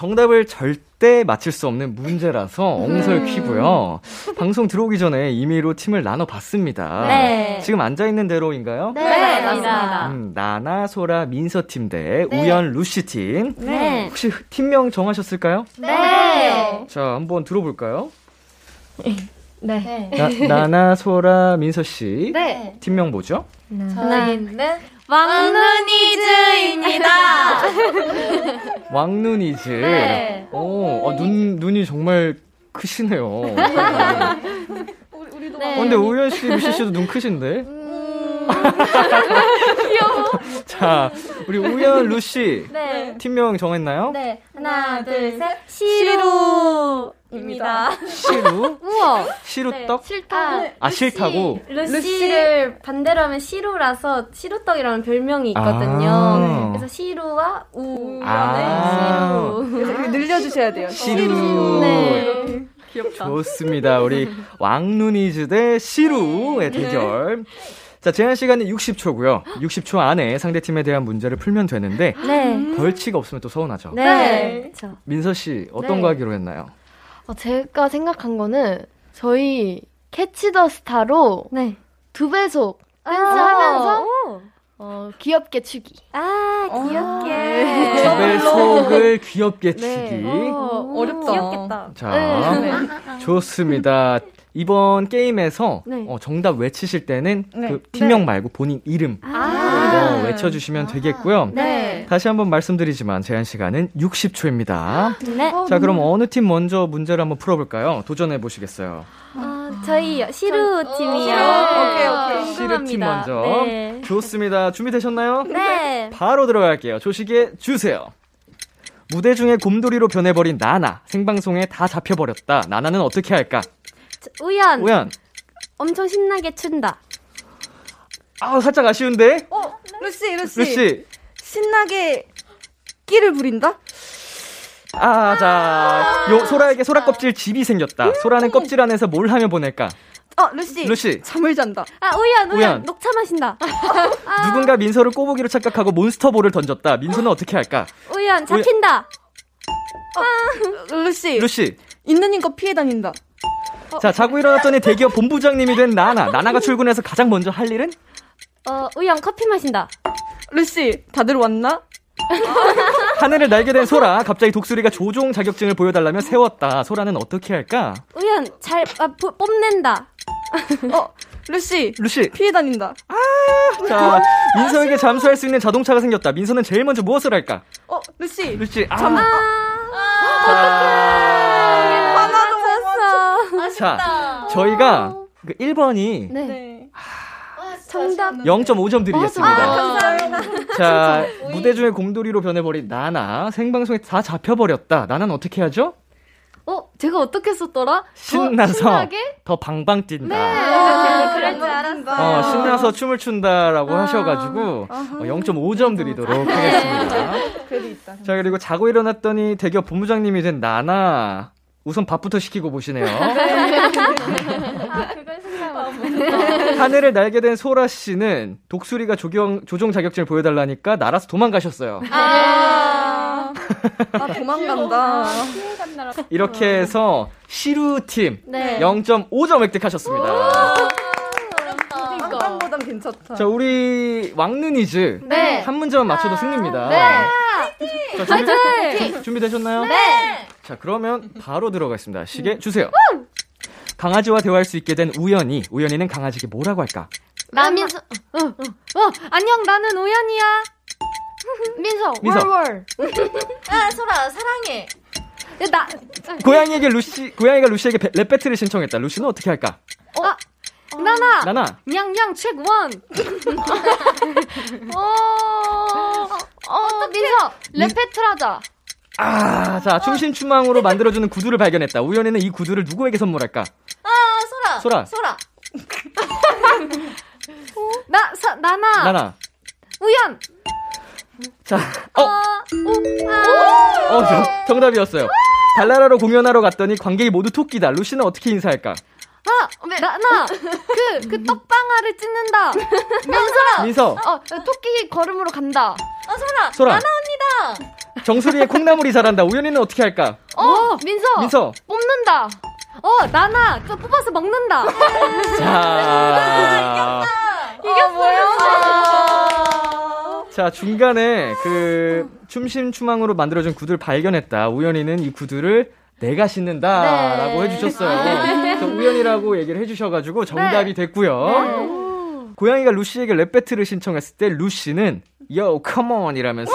정답을 절대 맞힐 수 없는 문제라서 엉설 퀴고요. 방송 들어오기 전에 임의로 팀을 나눠봤습니다. 네. 지금 앉아있는 대로인가요? 네, 맞습니다. 음, 나나, 소라, 민서 팀 대 우연, 루시 팀. 네. 혹시 팀명 정하셨을까요? 네. 자, 한번 들어볼까요? 네. 나, 나나, 소라, 민서 씨. 네. 팀명 뭐죠? 저희는 왕눈이즈입니다. 왕눈이즈. 네. 오, 어, 눈, 눈이 정말 크시네요. 어, 네. 근데 우연 씨, 루시 씨도 눈 크신데? 자, 우리 우연 루씨. 네. 팀명 정했나요? 네. 하나, 둘, 셋. 시루 입니다. 시루? 우와. 시루떡? 싫다. 아, 싫다고? 루시를 반대로 하면 시루라서 시루떡이라는 별명이 있거든요. 아. 그래서 시루와 우연의 아. 시루. 그래서 늘려주셔야 돼요. 시루. 네. 좋습니다. 우리 왕눈이즈 대 시루의 대결. 자, 제한 시간은 60초고요. 60초 안에 상대팀에 대한 문제를 풀면 되는데 네. 벌칙 없으면 또 서운하죠. 네. 그쵸. 민서 씨 어떤 네. 거 하기로 했나요? 어, 제가 생각한 거는 저희 Catch the Star로 네. 두 배속 댄스 하면서 오. 어, 귀엽게 추기. 아, 두 귀엽게. 배속을 귀엽게 네. 추기. 어, 어렵다. 귀엽겠다. 자, 좋습니다. 이번 게임에서 네. 어, 정답 외치실 때는 네. 그 팀명 말고 본인 이름 아. 어, 외쳐주시면 되겠고요. 네. 다시 한번 말씀드리지만 제한 시간은 60초입니다. 네. 자, 그럼 어느 팀 먼저 문제를 한번 풀어볼까요? 도전해 보시겠어요? 어, 저희 시루 팀이요. 오케이, 오케이. 시르 팀. 먼저. 네. 좋습니다. 준비되셨나요? 네. 바로 들어갈게요. 조식에 주세요. 무대 중에 곰돌이로 변해버린 나나. 생방송에 다 잡혀버렸다. 나나는 어떻게 할까? 저, 우연. 우연. 엄청 신나게 춘다. 아, 살짝 아쉬운데? 어, 루시, 루시. 루씨. 신나게 끼를 부린다? 아, 자. 요, 소라에게 소라 껍질 집이 생겼다. 소라는 껍질 안에서 뭘 하며 보낼까? 어, 루시. 루시. 잠을 잔다. 아, 우연, 우연. 우연. 녹차 마신다. 누군가 민서를 꼬부기로 착각하고 몬스터볼을 던졌다. 민서는 어떻게 할까? 우연, 잡힌다. 루시. 루씨. 있는 힘껏 피해 다닌다. 자, 자고 일어났더니 대기업 본부장님이 된 나나. 나나가 출근해서 가장 먼저 할 일은? 어, 우연, 커피 마신다. 루시, 다들 왔나? 하늘을 날게 된 소라. 갑자기 독수리가 조종 자격증을 보여달라며 세웠다. 소라는 어떻게 할까? 우연, 잘, 아, 보- 뽐낸다. 어, 루시. 루시. 피해 다닌다. 자, 민서에게 잠수할 수 있는 자동차가 생겼다. 민서는 제일 먼저 무엇을 할까? 어, 루시. 루시. 아. 잠, 하나도 못 맞췄어. 자, 저희가 그 1번이 네. 네. 정답. 0.5점 드리겠습니다. 감사합니다. 자, 무대 중에 곰돌이로 변해버린 나나. 생방송에 다 잡혀버렸다. 나는 어떻게 하죠? 어, 제가 어떻게 썼더라? 더 신나서 신나게? 더 방방 뛴다. 아, 그럴 줄 알았어. 어, 신나서 춤을 춘다라고 하셔가지고 어, 0.5점 드리도록 하겠습니다. 그래도 있다. 자 그리고 자고 일어났더니 대기업 본부장님이 된 나나 우선 밥부터 시키고 보시네요. 하늘을 날게 된 소라 씨는 독수리가 조경, 조종 자격증을 보여달라니까 날아서 도망가셨어요. 아, 도망간다. 이렇게 해서 시루 팀 네. 0.5점 획득하셨습니다. 깜깜보단 괜찮다. 자 우리 왕눈이즈 네. 한 문제만 맞춰도 승리입니다. 네. 자, 준비, 준비되셨나요? 네. 자, 그러면 바로 들어가겠습니다. 시계 주세요. 강아지와 대화할 수 있게 된 우연이. 우연이는 강아지에게 뭐라고 할까? 나 민서, 어, 안녕, 나는 우연이야. 민서, 민서. 월월. 아, 소라, 사랑해. 야, 나, 고양이에게 루시, 고양이가 루시에게 배- 랩 배틀을 신청했다. 루시는 어떻게 할까? 나나. 나나. 냥냥 최고원. 어, 어, 민서, 랩 배틀 하자. 아, 자, 춤신춤왕으로 만들어주는 구두를 발견했다. 우연이는 이 구두를 누구에게 선물할까? 아, 소라. 소라. 소라. 나, 사, 나나. 나나. 우연. 자, 어, 어, 저, 정답이었어요. 달나라로 공연하러 갔더니 관객이 모두 토끼다. 루시는 어떻게 인사할까? 아, 나나. 그, 그 떡방아를 찢는다. 민서, 어, 토끼 걸음으로 간다. 아, 소라. 소라. 나나 언니다. 정수리에 콩나물이 자란다. 우연이는 어떻게 할까? 어, 민서, 민서. 뽑는다. 어, 나나. 또 뽑아서 먹는다. 자. 이게 뭐야? 자, 중간에 그 춤심 추망으로 만들어준 구두를 발견했다. 우연이는 이 구두를 내가 신는다 라고 해주셨어요. 그래서 우연이라고 얘기를 해주셔가지고 정답이 됐고요. 고양이가 루시에게 랩 배틀을 신청했을 때 루시는 Yo, come on 이라면서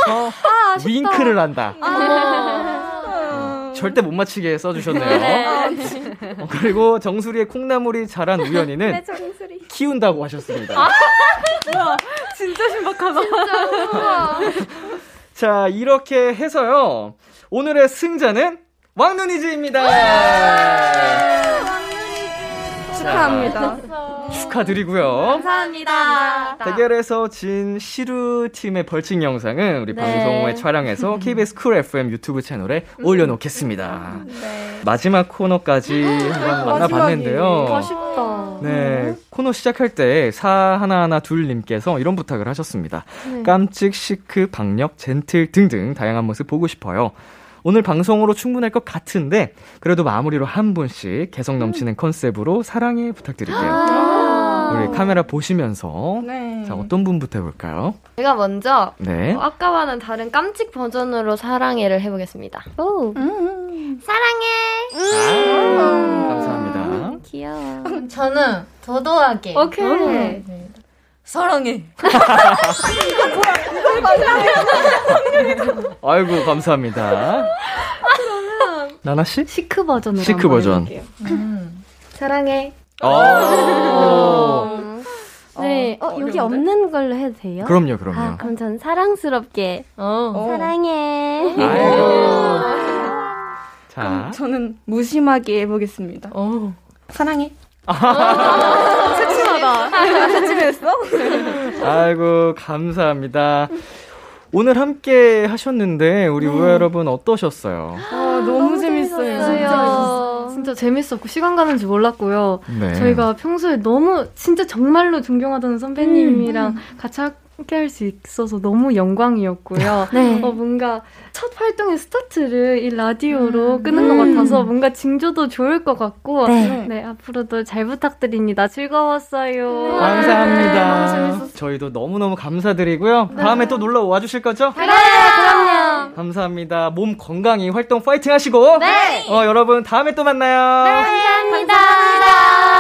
윙크를 한다. 어, 절대 못 맞히게 써주셨네요. 어, 그리고 정수리에 콩나물이 자란 우연이는 키운다고 하셨습니다. 진짜 신박하다. 자, 이렇게 해서요. 오늘의 승자는 왕눈이즈입니다. 축하합니다. 축하드리고요. 감사합니다. 대결에서 진 시루 팀의 벌칙 영상은 우리 네. 방송 후에 촬영해서 KBS 쿨 FM 유튜브 채널에 올려놓겠습니다. 마지막 코너까지 한번 만나봤는데요. 아쉽다. 네, 코너 시작할 때 사 하나하나 둘님께서 이런 부탁을 하셨습니다. 깜찍, 시크, 박력, 젠틀 등등 다양한 모습 보고 싶어요. 오늘 방송으로 충분할 것 같은데 그래도 마무리로 한 분씩 개성 넘치는 컨셉으로 사랑해 부탁드릴게요. 우리 카메라 보시면서 네. 자 어떤 분부터 해볼까요? 제가 먼저 네. 어, 아까와는 다른 깜찍 버전으로 사랑해를 해보겠습니다. 오, 사랑해. 아, 감사합니다. 귀여워. 저는 도도하게. 오케이. 네. 사랑해. 아이고 감사합니다. 나나 씨? 시크 버전으로 시크 한번 버전. 해볼게요. 사랑해. 어. 네. 어, 여기 없는 걸로 해도 돼요? 그럼요, 그럼요. 아, 그럼 전 사랑스럽게. 어. 사랑해. 아이고. 자, 저는 무심하게 해보겠습니다. 어. 사랑해. 아이고 감사합니다. 오늘 함께 하셨는데 우리 우아 여러분 어떠셨어요? 아, 너무 재밌어요. 진짜, 진짜 재밌었고 시간 가는 줄 몰랐고요. 네. 저희가 평소에 너무 진짜 정말로 존경하던 선배님이랑 같이 함께 할 수 있어서 너무 영광이었고요. 네. 어, 뭔가 첫 활동의 스타트를 이 라디오로 끄는 것 같아서 뭔가 징조도 좋을 것 같고 네. 네, 앞으로도 잘 부탁드립니다. 즐거웠어요. 감사합니다. 저희도 너무너무 감사드리고요. 다음에 또 놀러 와 주실 거죠? 네, 그럼요. 감사합니다. 몸 건강히 활동 파이팅 하시고. 네. 어, 여러분 다음에 또 만나요. 감사합니다.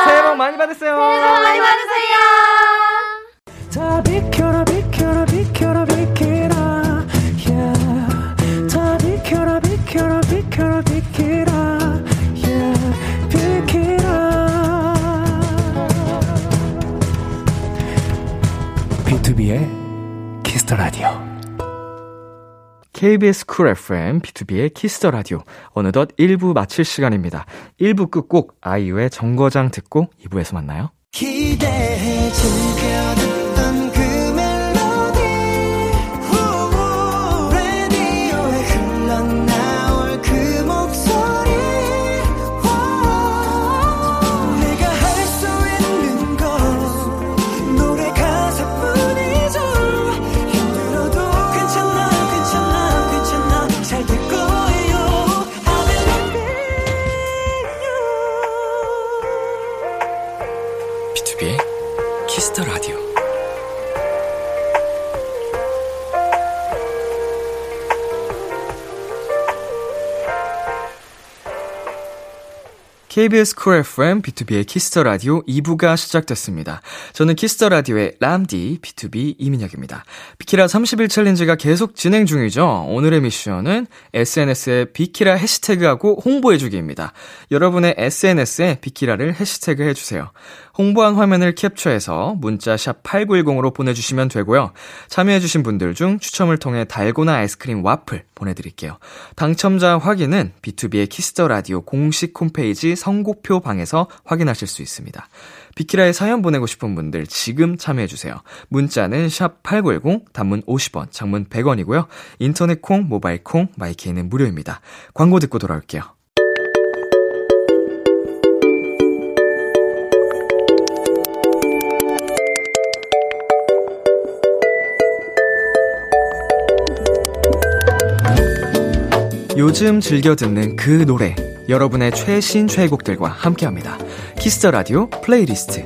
새해 복 많이 받으세요. 많이 받으세요. 다 비켜라 비켜라 비켜라 비켜라 yeah. 다 비켜라 비켜라 비켜라 비켜라 yeah. 비켜라 B2B의 키스터 라디오 KBS Cool FM, B2B의 키스터 라디오. 어느덧 1부 마칠 시간입니다. 1부 끝곡 아이유의 정거장 듣고 2부에서 만나요. 기대해 즐겨 KBS Cool FM, B2B의 키스터 라디오 2부가 시작됐습니다. 저는 Kiss the Radio의 람디, BTOB 이민혁입니다. 비키라 30일 챌린지가 계속 진행 중이죠. 오늘의 미션은 SNS에 비키라 해시태그하고 홍보해주기입니다. 여러분의 SNS에 비키라를 해시태그 해주세요. 홍보한 화면을 캡처해서 문자 샵 8910으로 보내주시면 되고요. 참여해주신 분들 중 추첨을 통해 달고나 아이스크림 와플 보내드릴게요. 당첨자 확인은 B2B의 키스터 라디오 공식 홈페이지 선곡표 방에서 확인하실 수 있습니다. 비키라에 사연 보내고 싶은 분들 지금 참여해주세요. 문자는 샵 8910, 단문 50원, 장문 100원이고요. 인터넷 콩, 모바일 콩, My K는 무료입니다. 광고 듣고 돌아올게요. 요즘 즐겨 듣는 그 노래 여러분의 최신 최애곡들과 함께합니다. Kiss the Radio 플레이리스트.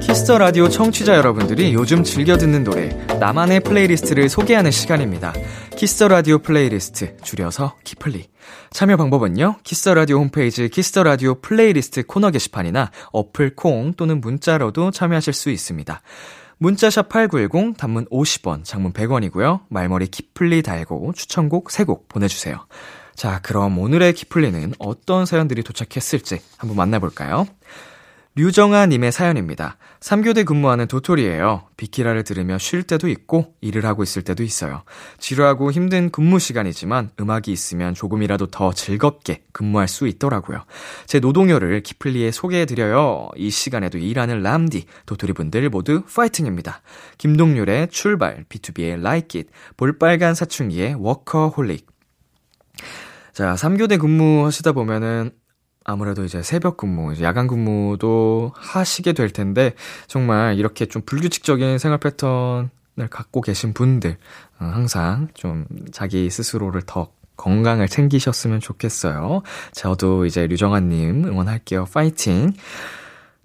Kiss the Radio 청취자 여러분들이 요즘 즐겨 듣는 노래 나만의 플레이리스트를 소개하는 시간입니다. Kiss the Radio 플레이리스트 줄여서 키플리. 참여 방법은요. Kiss the Radio 홈페이지 Kiss the Radio 플레이리스트 코너 게시판이나 어플 콩 또는 문자로도 참여하실 수 있습니다. 문자샵 8910 단문 50원, 장문 100원이고요. 말머리 키플리 달고 추천곡 3곡 보내주세요. 자, 그럼 오늘의 키플리는 어떤 사연들이 도착했을지 한번 만나볼까요? 류정아님의 사연입니다. 3교대 근무하는 도토리예요. 비키라를 들으며 쉴 때도 있고 일을 하고 있을 때도 있어요. 지루하고 힘든 근무 시간이지만 음악이 있으면 조금이라도 더 즐겁게 근무할 수 있더라고요. 제 노동요를 키플리에 소개해드려요. 이 시간에도 일하는 람디, 도토리분들 모두 파이팅입니다. 김동률의 출발, B2B의 Like It, 볼빨간 사춘기의 워커홀릭. 자, 3교대 근무하시다 보면은 아무래도 이제 새벽 근무, 야간 근무도 하시게 될 텐데, 정말 이렇게 좀 불규칙적인 생활 패턴을 갖고 계신 분들, 어, 항상 좀 자기 스스로를 더 건강을 챙기셨으면 좋겠어요. 저도 이제 류정아님 응원할게요. 파이팅!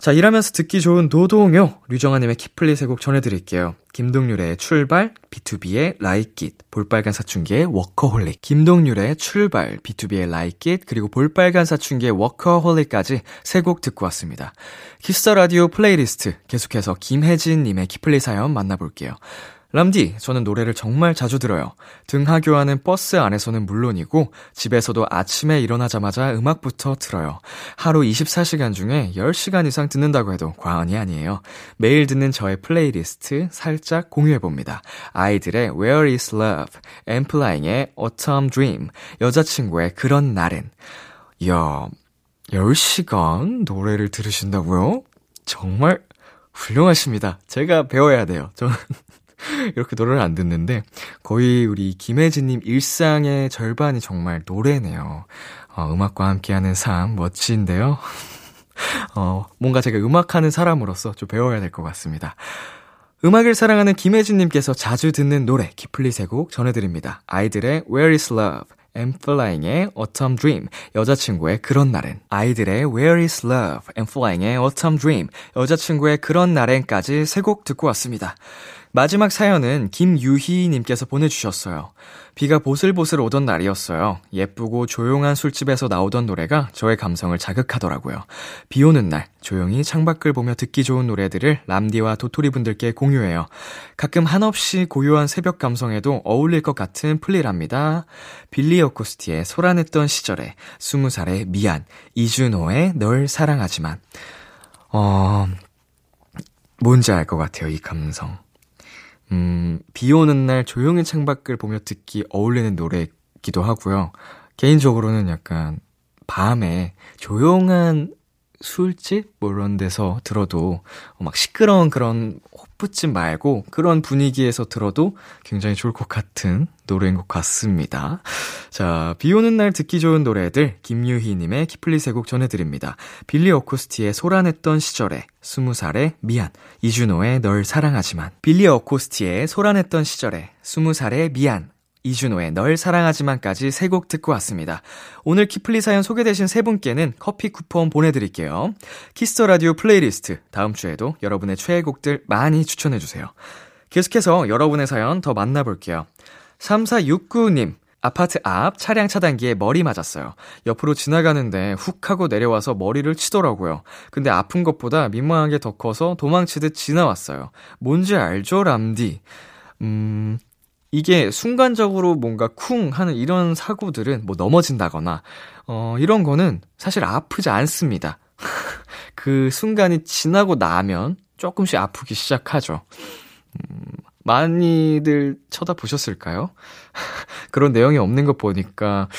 자, 일하면서 듣기 좋은 노동요. 류정아님의 키플리 세곡 전해드릴게요. 김동률의 출발, BTOB의 Like It, 볼빨간 사춘기의 워커홀릭. 김동률의 출발, BTOB의 Like It, 그리고 볼빨간 사춘기의 워커홀릭까지 세 곡 듣고 왔습니다. Kiss the Radio 플레이리스트 계속해서 김혜진님의 키플리 사연 만나볼게요. 람디, 저는 노래를 정말 자주 들어요. 등하교하는 버스 안에서는 물론이고, 집에서도 아침에 일어나자마자 음악부터 들어요. 하루 24시간 중에 10시간 이상 듣는다고 해도 과언이 아니에요. 매일 듣는 저의 플레이리스트 살짝 공유해봅니다. 아이들의 Where is Love, 엔플라잉의 Autumn Dream, 여자친구의 그런 날엔. 이야, 10시간 노래를 들으신다고요? 정말 훌륭하십니다. 제가 배워야 돼요. 저는 이렇게 노래를 안 듣는데 거의 우리 김혜진님 일상의 절반이 정말 노래네요. 어, 음악과 함께하는 삶 멋진데요. 어, 뭔가 제가 음악하는 사람으로서 좀 배워야 될 것 같습니다. 음악을 사랑하는 김혜진님께서 자주 듣는 노래 키플리 세곡 전해드립니다. 아이들의 Where is Love, 엠플라잉의 Autumn Dream, 여자친구의 그런 날엔. 아이들의 Where is Love, 엠플라잉의 Autumn Dream, 여자친구의 그런 날엔까지 세 곡 듣고 왔습니다. 마지막 사연은 김유희님께서 보내주셨어요. 비가 보슬보슬 오던 날이었어요. 예쁘고 조용한 술집에서 나오던 노래가 저의 감성을 자극하더라고요. 비 오는 날, 조용히 창밖을 보며 듣기 좋은 노래들을 람디와 도토리 분들께 공유해요. 가끔 한없이 고요한 새벽 감성에도 어울릴 것 같은 플리랍니다. 빌리 어코스티의 소란했던 시절에, 스무 살의 미안, 이준호의 널 사랑하지만. 어, 뭔지 알 것 같아요, 이 감성. 음, 비 오는 날 조용히 창밖을 보며 듣기 어울리는 노래이기도 하고요. 개인적으로는 약간 밤에 조용한 술집 뭐 이런 데서 들어도 막 시끄러운 그런 호프집 말고 그런 분위기에서 들어도 굉장히 좋을 것 같은 노래인 것 같습니다. 자, 비 오는 날 듣기 좋은 노래들 김유희님의 키플리 세곡 전해드립니다. 빌리 어코스티의 소란했던 시절에 스무 살의 미안 이준호의 널 사랑하지만 빌리 어코스티의 소란했던 시절에 스무 살의 미안 이준호의 널 사랑하지만까지 세 곡 듣고 왔습니다. 오늘 키플리 사연 소개되신 세 분께는 커피 쿠폰 보내드릴게요. Kiss the Radio 플레이리스트 다음 주에도 여러분의 최애곡들 많이 추천해주세요. 계속해서 여러분의 사연 더 만나볼게요. 3469님, 아파트 앞 차량 차단기에 머리 맞았어요. 옆으로 지나가는데 훅 하고 내려와서 머리를 치더라고요. 근데 아픈 것보다 민망한 게 더 커서 도망치듯 지나왔어요. 뭔지 알죠, 람디? 음, 이게 순간적으로 뭔가 쿵 하는 이런 사고들은 뭐 넘어진다거나, 어, 이런 거는 사실 아프지 않습니다. 그 순간이 지나고 나면 조금씩 아프기 시작하죠. 음, 많이들 쳐다보셨을까요? 그런 내용이 없는 것 보니까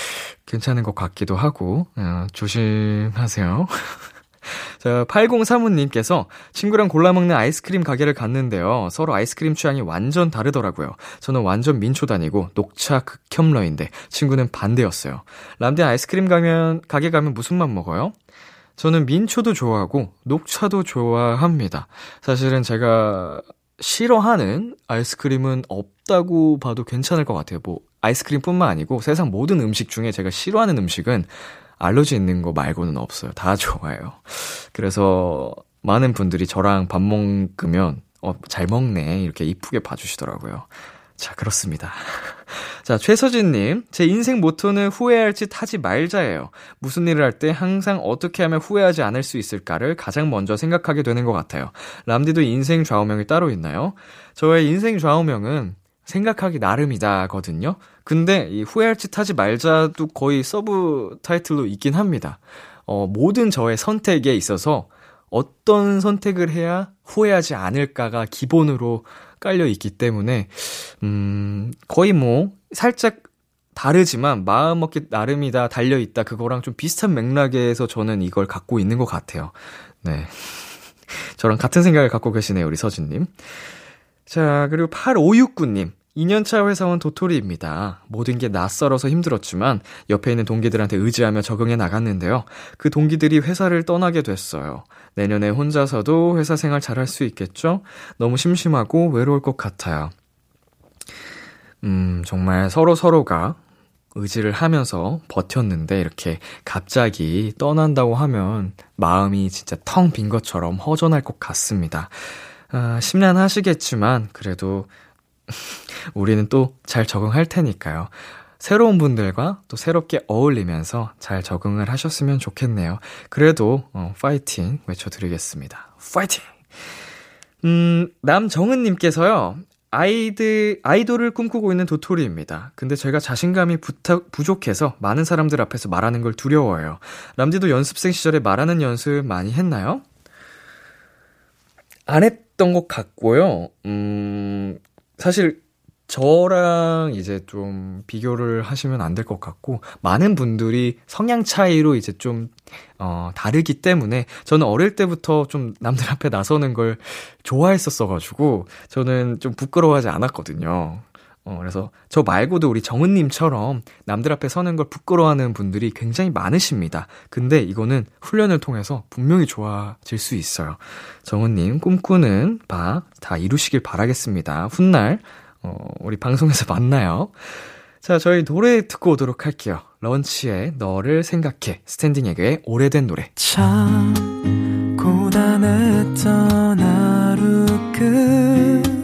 괜찮은 것 같기도 하고, 어, 조심하세요. 자, 8035님께서 친구랑 골라 먹는 아이스크림 가게를 갔는데요. 서로 아이스크림 취향이 완전 다르더라고요. 저는 완전 민초단이고 녹차 극혐러인데 친구는 반대였어요. 람디 아이스크림 가면 가게 가면 무슨 맛 먹어요? 저는 민초도 좋아하고 녹차도 좋아합니다. 사실은 제가 싫어하는 아이스크림은 없다고 봐도 괜찮을 것 같아요. 뭐 아이스크림뿐만 아니고 세상 모든 음식 중에 제가 싫어하는 음식은 알러지 있는 거 말고는 없어요. 다 좋아요. 그래서 많은 분들이 저랑 밥 먹으면 어, 잘 먹네. 이렇게 이쁘게 봐주시더라고요. 자, 그렇습니다. 자, 최서진님. 제 인생 모토는 후회할 짓 하지 말자예요. 무슨 일을 할 때 항상 어떻게 하면 후회하지 않을 수 있을까를 가장 먼저 생각하게 되는 것 같아요. 람디도 인생 좌우명이 따로 있나요? 저의 인생 좌우명은 생각하기 나름이다거든요. 근데 이 후회할 짓 하지 말자도 거의 서브 타이틀로 있긴 합니다. 어, 모든 저의 선택에 있어서 어떤 선택을 해야 후회하지 않을까가 기본으로 깔려 있기 때문에, 음, 거의 뭐, 살짝 다르지만 마음 먹기 나름이다, 달려 있다, 그거랑 좀 비슷한 맥락에서 저는 이걸 갖고 있는 것 같아요. 네. 저랑 같은 생각을 갖고 계시네요, 우리 서진님. 자, 그리고 8569님. 2년차 회사원 도토리입니다. 모든 게 낯설어서 힘들었지만 옆에 있는 동기들한테 의지하며 적응해 나갔는데요. 그 동기들이 회사를 떠나게 됐어요. 내년에 혼자서도 회사 생활 잘할 수 있겠죠? 너무 심심하고 외로울 것 같아요. 음, 정말 서로 서로가 의지를 하면서 버텼는데 이렇게 갑자기 떠난다고 하면 마음이 진짜 텅 빈 것처럼 허전할 것 같습니다. 아, 심란하시겠지만 그래도 우리는 또 잘 적응할 테니까요. 새로운 분들과 또 새롭게 어울리면서 잘 적응을 하셨으면 좋겠네요. 그래도 어, 파이팅 외쳐드리겠습니다. 파이팅! 음, 남정은님께서요. 아이들, 아이돌을 꿈꾸고 있는 도토리입니다. 근데 제가 자신감이 부탁, 부족해서 많은 사람들 앞에서 말하는 걸 두려워해요. 람디도 연습생 시절에 말하는 연습 많이 했나요? 안 했 던 것 같고요. 음, 사실 저랑 이제 좀 비교를 하시면 안 될 것 같고, 많은 분들이 성향 차이로 이제 좀, 어, 다르기 때문에, 저는 어릴 때부터 좀 남들 앞에 나서는 걸 좋아했었어가지고, 저는 좀 부끄러워하지 않았거든요. 어, 그래서 저 말고도 우리 정은님처럼 남들 앞에 서는 걸 부끄러워하는 분들이 굉장히 많으십니다. 근데 이거는 훈련을 통해서 분명히 좋아질 수 있어요. 정은님, 꿈꾸는 바 다 이루시길 바라겠습니다. 훗날, 어, 우리 방송에서 만나요. 자, 저희 노래 듣고 오도록 할게요. 런치의 너를 생각해. 스탠딩 에그의 오래된 노래. 참 고단했던 하루 끝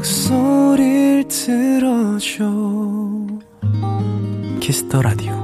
목소리를 들어줘 Kiss the Radio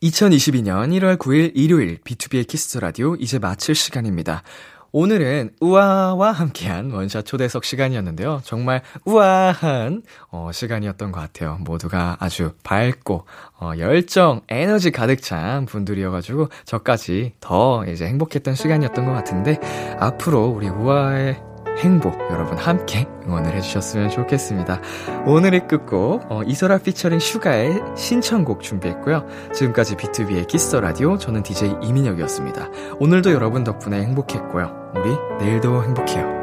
2022년 1월 9일 일요일 B2B의 키스 라디오 이제 마칠 시간입니다. 오늘은 우아와 함께한 원샷 초대석 시간이었는데요. 정말 우아한 어, 시간이었던 것 같아요. 모두가 아주 밝고 어, 열정, 에너지 가득 찬 분들이어가지고 저까지 더 이제 행복했던 시간이었던 것 같은데 앞으로 우리 우아의 행복 여러분 함께 응원을 해주셨으면 좋겠습니다. 오늘의 끝곡 어, 이소라 피처링 슈가의 신청곡 준비했고요. 지금까지 B2B의 키스터 라디오 저는 DJ 이민혁이었습니다. 오늘도 여러분 덕분에 행복했고요. 우리 내일도 행복해요.